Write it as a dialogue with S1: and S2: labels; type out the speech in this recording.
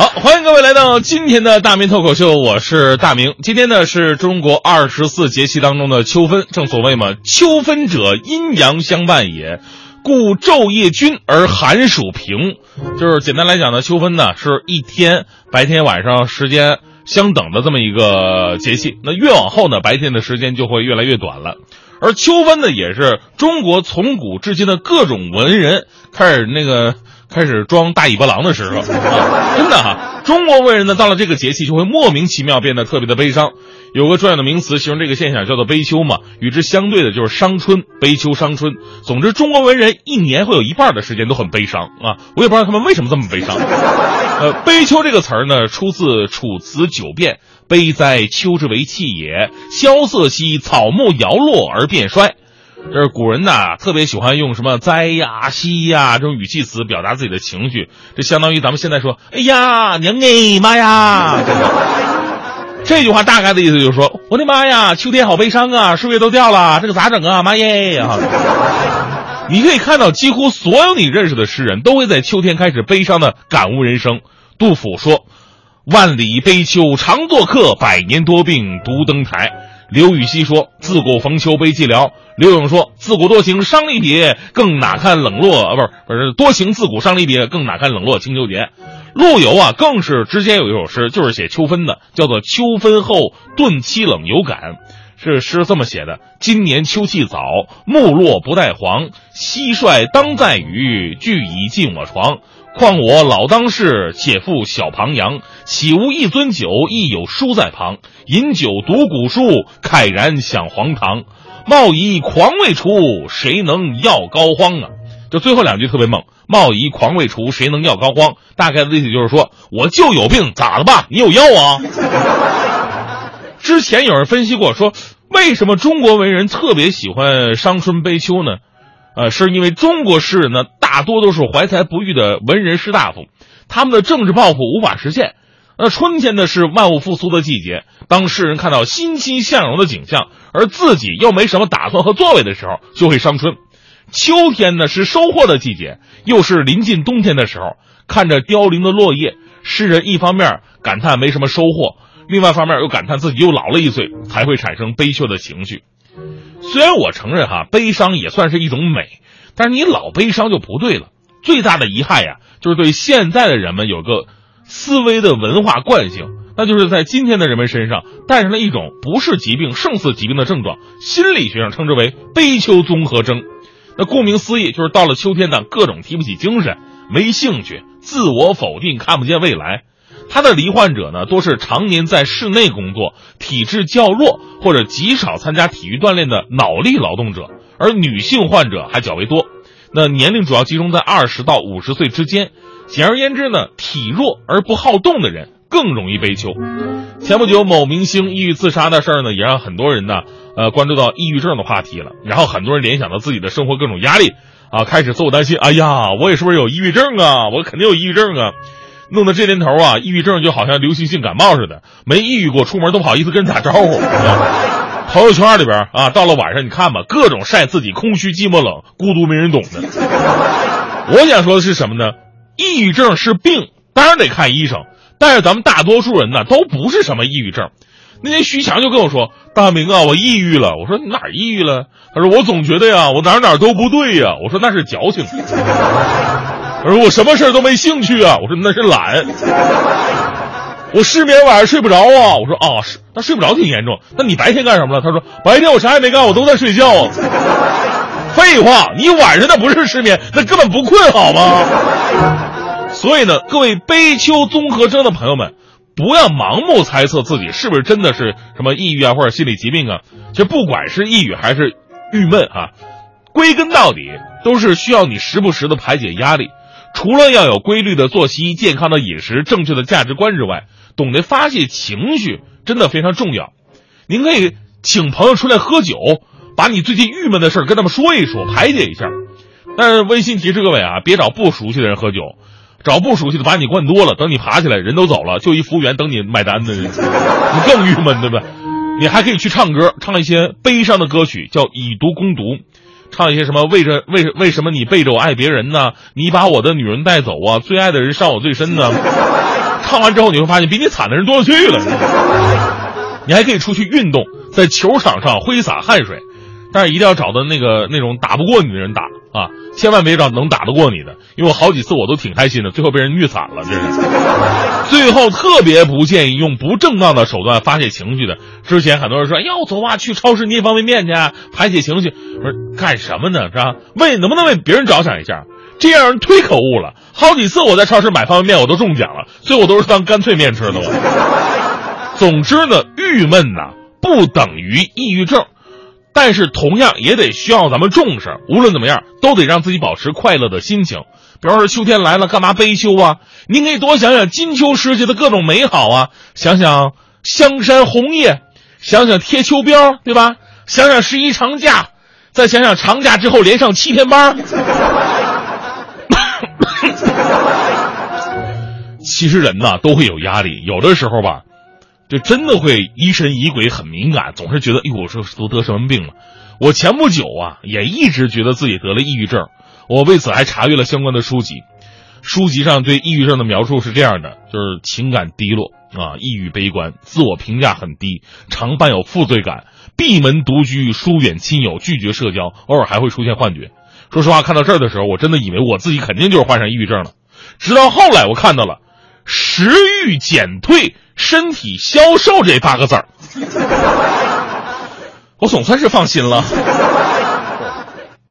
S1: 好，欢迎各位来到今天的大明脱口秀，我是大明。今天呢是中国二十四节气当中的秋分，正所谓嘛，秋分者阴阳相伴也，故昼夜均而寒暑平。就是简单来讲呢，秋分呢是一天白天晚上时间相等的这么一个节气。那越往后呢，白天的时间就会越来越短了。而秋分呢，也是中国从古至今的各种文人开始那个。开始装大尾巴狼的时候，啊、真的哈，中国文人呢，到了这个节气就会莫名其妙变得特别的悲伤。有个专有的名词形容这个现象，叫做悲秋嘛。与之相对的就是伤春，悲秋伤春。总之，中国文人一年会有一半的时间都很悲伤啊。我也不知道他们为什么这么悲伤。呃，悲秋这个词儿呢，出自《楚辞九变》：“悲哉，秋之为气也！萧瑟兮，草木摇落而变衰。”这是古人呐，特别喜欢用什么“哉”呀、“兮”呀这种语气词表达自己的情绪，这相当于咱们现在说“哎呀，娘哎妈呀 ”。这句话大概的意思就是说：“我的妈呀，秋天好悲伤啊，树叶都掉了，这个咋整啊？妈耶！”哈，你可以看到，几乎所有你认识的诗人都会在秋天开始悲伤的感悟人生。杜甫说：“万里悲秋常作客，百年多病独登台。”刘禹锡说：“自古逢秋悲寂寥。”刘永说：“自古多情伤离别，更哪堪冷落啊？不是不是多情自古伤离别，更哪堪冷落清秋节。”陆游啊，更是直接有一首诗，就是写秋分的，叫做《秋分后顿凄冷有感》。是诗这么写的：“今年秋气早，木落不带黄。蟋蟀当在雨，俱已进我床。况我老当世，且负小庞羊。岂无一樽酒，亦有书在旁。饮酒读古书，慨然想黄堂。貌夷狂未除，谁能药膏肓啊？”就最后两句特别猛，“貌夷狂未除，谁能药膏肓？”大概的意思就是说，我就有病，咋的吧？你有药啊？之前有人分析过，说为什么中国文人特别喜欢伤春悲秋呢？呃，是因为中国诗人呢大多都是怀才不遇的文人士大夫，他们的政治抱负无法实现。那春天呢是万物复苏的季节，当诗人看到欣欣向荣的景象，而自己又没什么打算和作为的时候，就会伤春。秋天呢是收获的季节，又是临近冬天的时候，看着凋零的落叶，诗人一方面感叹没什么收获。另外一方面又感叹自己又老了一岁，才会产生悲秋的情绪。虽然我承认哈，悲伤也算是一种美，但是你老悲伤就不对了。最大的遗憾呀，就是对现在的人们有个思维的文化惯性，那就是在今天的人们身上带上了一种不是疾病胜似疾病的症状，心理学上称之为悲秋综合征。那顾名思义，就是到了秋天呢，各种提不起精神，没兴趣，自我否定，看不见未来。他的罹患者呢，多是常年在室内工作、体质较弱或者极少参加体育锻炼的脑力劳动者，而女性患者还较为多。那年龄主要集中在二十到五十岁之间。简而言之呢，体弱而不好动的人更容易悲秋。前不久，某明星抑郁自杀的事儿呢，也让很多人呢，呃，关注到抑郁症的话题了。然后很多人联想到自己的生活各种压力啊，开始自我担心：哎呀，我也是不是有抑郁症啊？我肯定有抑郁症啊！弄得这年头啊，抑郁症就好像流行性感冒似的，没抑郁过出门都不好意思跟人打招呼。朋友圈里边啊，到了晚上你看吧，各种晒自己空虚、寂寞、冷、孤独、没人懂的。我想说的是什么呢？抑郁症是病，当然得看医生。但是咱们大多数人呢，都不是什么抑郁症。那天徐强就跟我说：“大明啊，我抑郁了。”我说：“你哪抑郁了？”他说：“我总觉得呀，我哪哪都不对呀。”我说：“那是矫情。”他说我什么事都没兴趣啊！我说那是懒。我失眠晚上睡不着啊！我说啊，是那睡不着挺严重。那你白天干什么了？他说白天我啥也没干，我都在睡觉。废话，你晚上那不是失眠，那根本不困好吗？所以呢，各位悲秋综合征的朋友们，不要盲目猜测自己是不是真的是什么抑郁啊或者心理疾病啊。其实不管是抑郁还是郁闷啊，归根到底都是需要你时不时的排解压力。除了要有规律的作息、健康的饮食、正确的价值观之外，懂得发泄情绪真的非常重要。您可以请朋友出来喝酒，把你最近郁闷的事儿跟他们说一说，排解一下。但是温馨提示各位啊，别找不熟悉的人喝酒，找不熟悉的把你灌多了，等你爬起来人都走了，就一服务员等你买单的，你更郁闷，对吧？你还可以去唱歌，唱一些悲伤的歌曲，叫以毒攻毒。唱一些什么为着为为什么你背着我爱别人呢？你把我的女人带走啊！最爱的人伤我最深呢。唱完之后你会发现比你惨的人多了去了。你还可以出去运动，在球场上挥洒汗水，但是一定要找到那个那种打不过你的人打啊，千万别找能打得过你的，因为我好几次我都挺开心的，最后被人虐惨了，这是。最后特别不建议用不正当的手段发泄情绪的。之前很多人说，要走啊，去超市捏方便面去排解情绪，我说干什么呢？是吧？为能不能为别人着想一下？这样人忒可恶了。好几次我在超市买方便面，我都中奖了，所以我都是当干脆面吃的。我。总之呢，郁闷呐不等于抑郁症，但是同样也得需要咱们重视。无论怎么样，都得让自己保持快乐的心情。比方说秋天来了，干嘛悲秋啊？您可以多想想金秋时节的各种美好啊，想想香山红叶，想想贴秋膘，对吧？想想十一长假，再想想长假之后连上七天班。其实人呐都会有压力，有的时候吧，就真的会疑神疑鬼，很敏感，总是觉得，哎，我说都得什么病了？我前不久啊，也一直觉得自己得了抑郁症。我为此还查阅了相关的书籍，书籍上对抑郁症的描述是这样的：就是情感低落啊，抑郁悲观，自我评价很低，常伴有负罪感，闭门独居，疏远亲友，拒绝社交，偶尔还会出现幻觉。说实话，看到这儿的时候，我真的以为我自己肯定就是患上抑郁症了。直到后来，我看到了“食欲减退，身体消瘦”这八个字儿，我总算是放心了。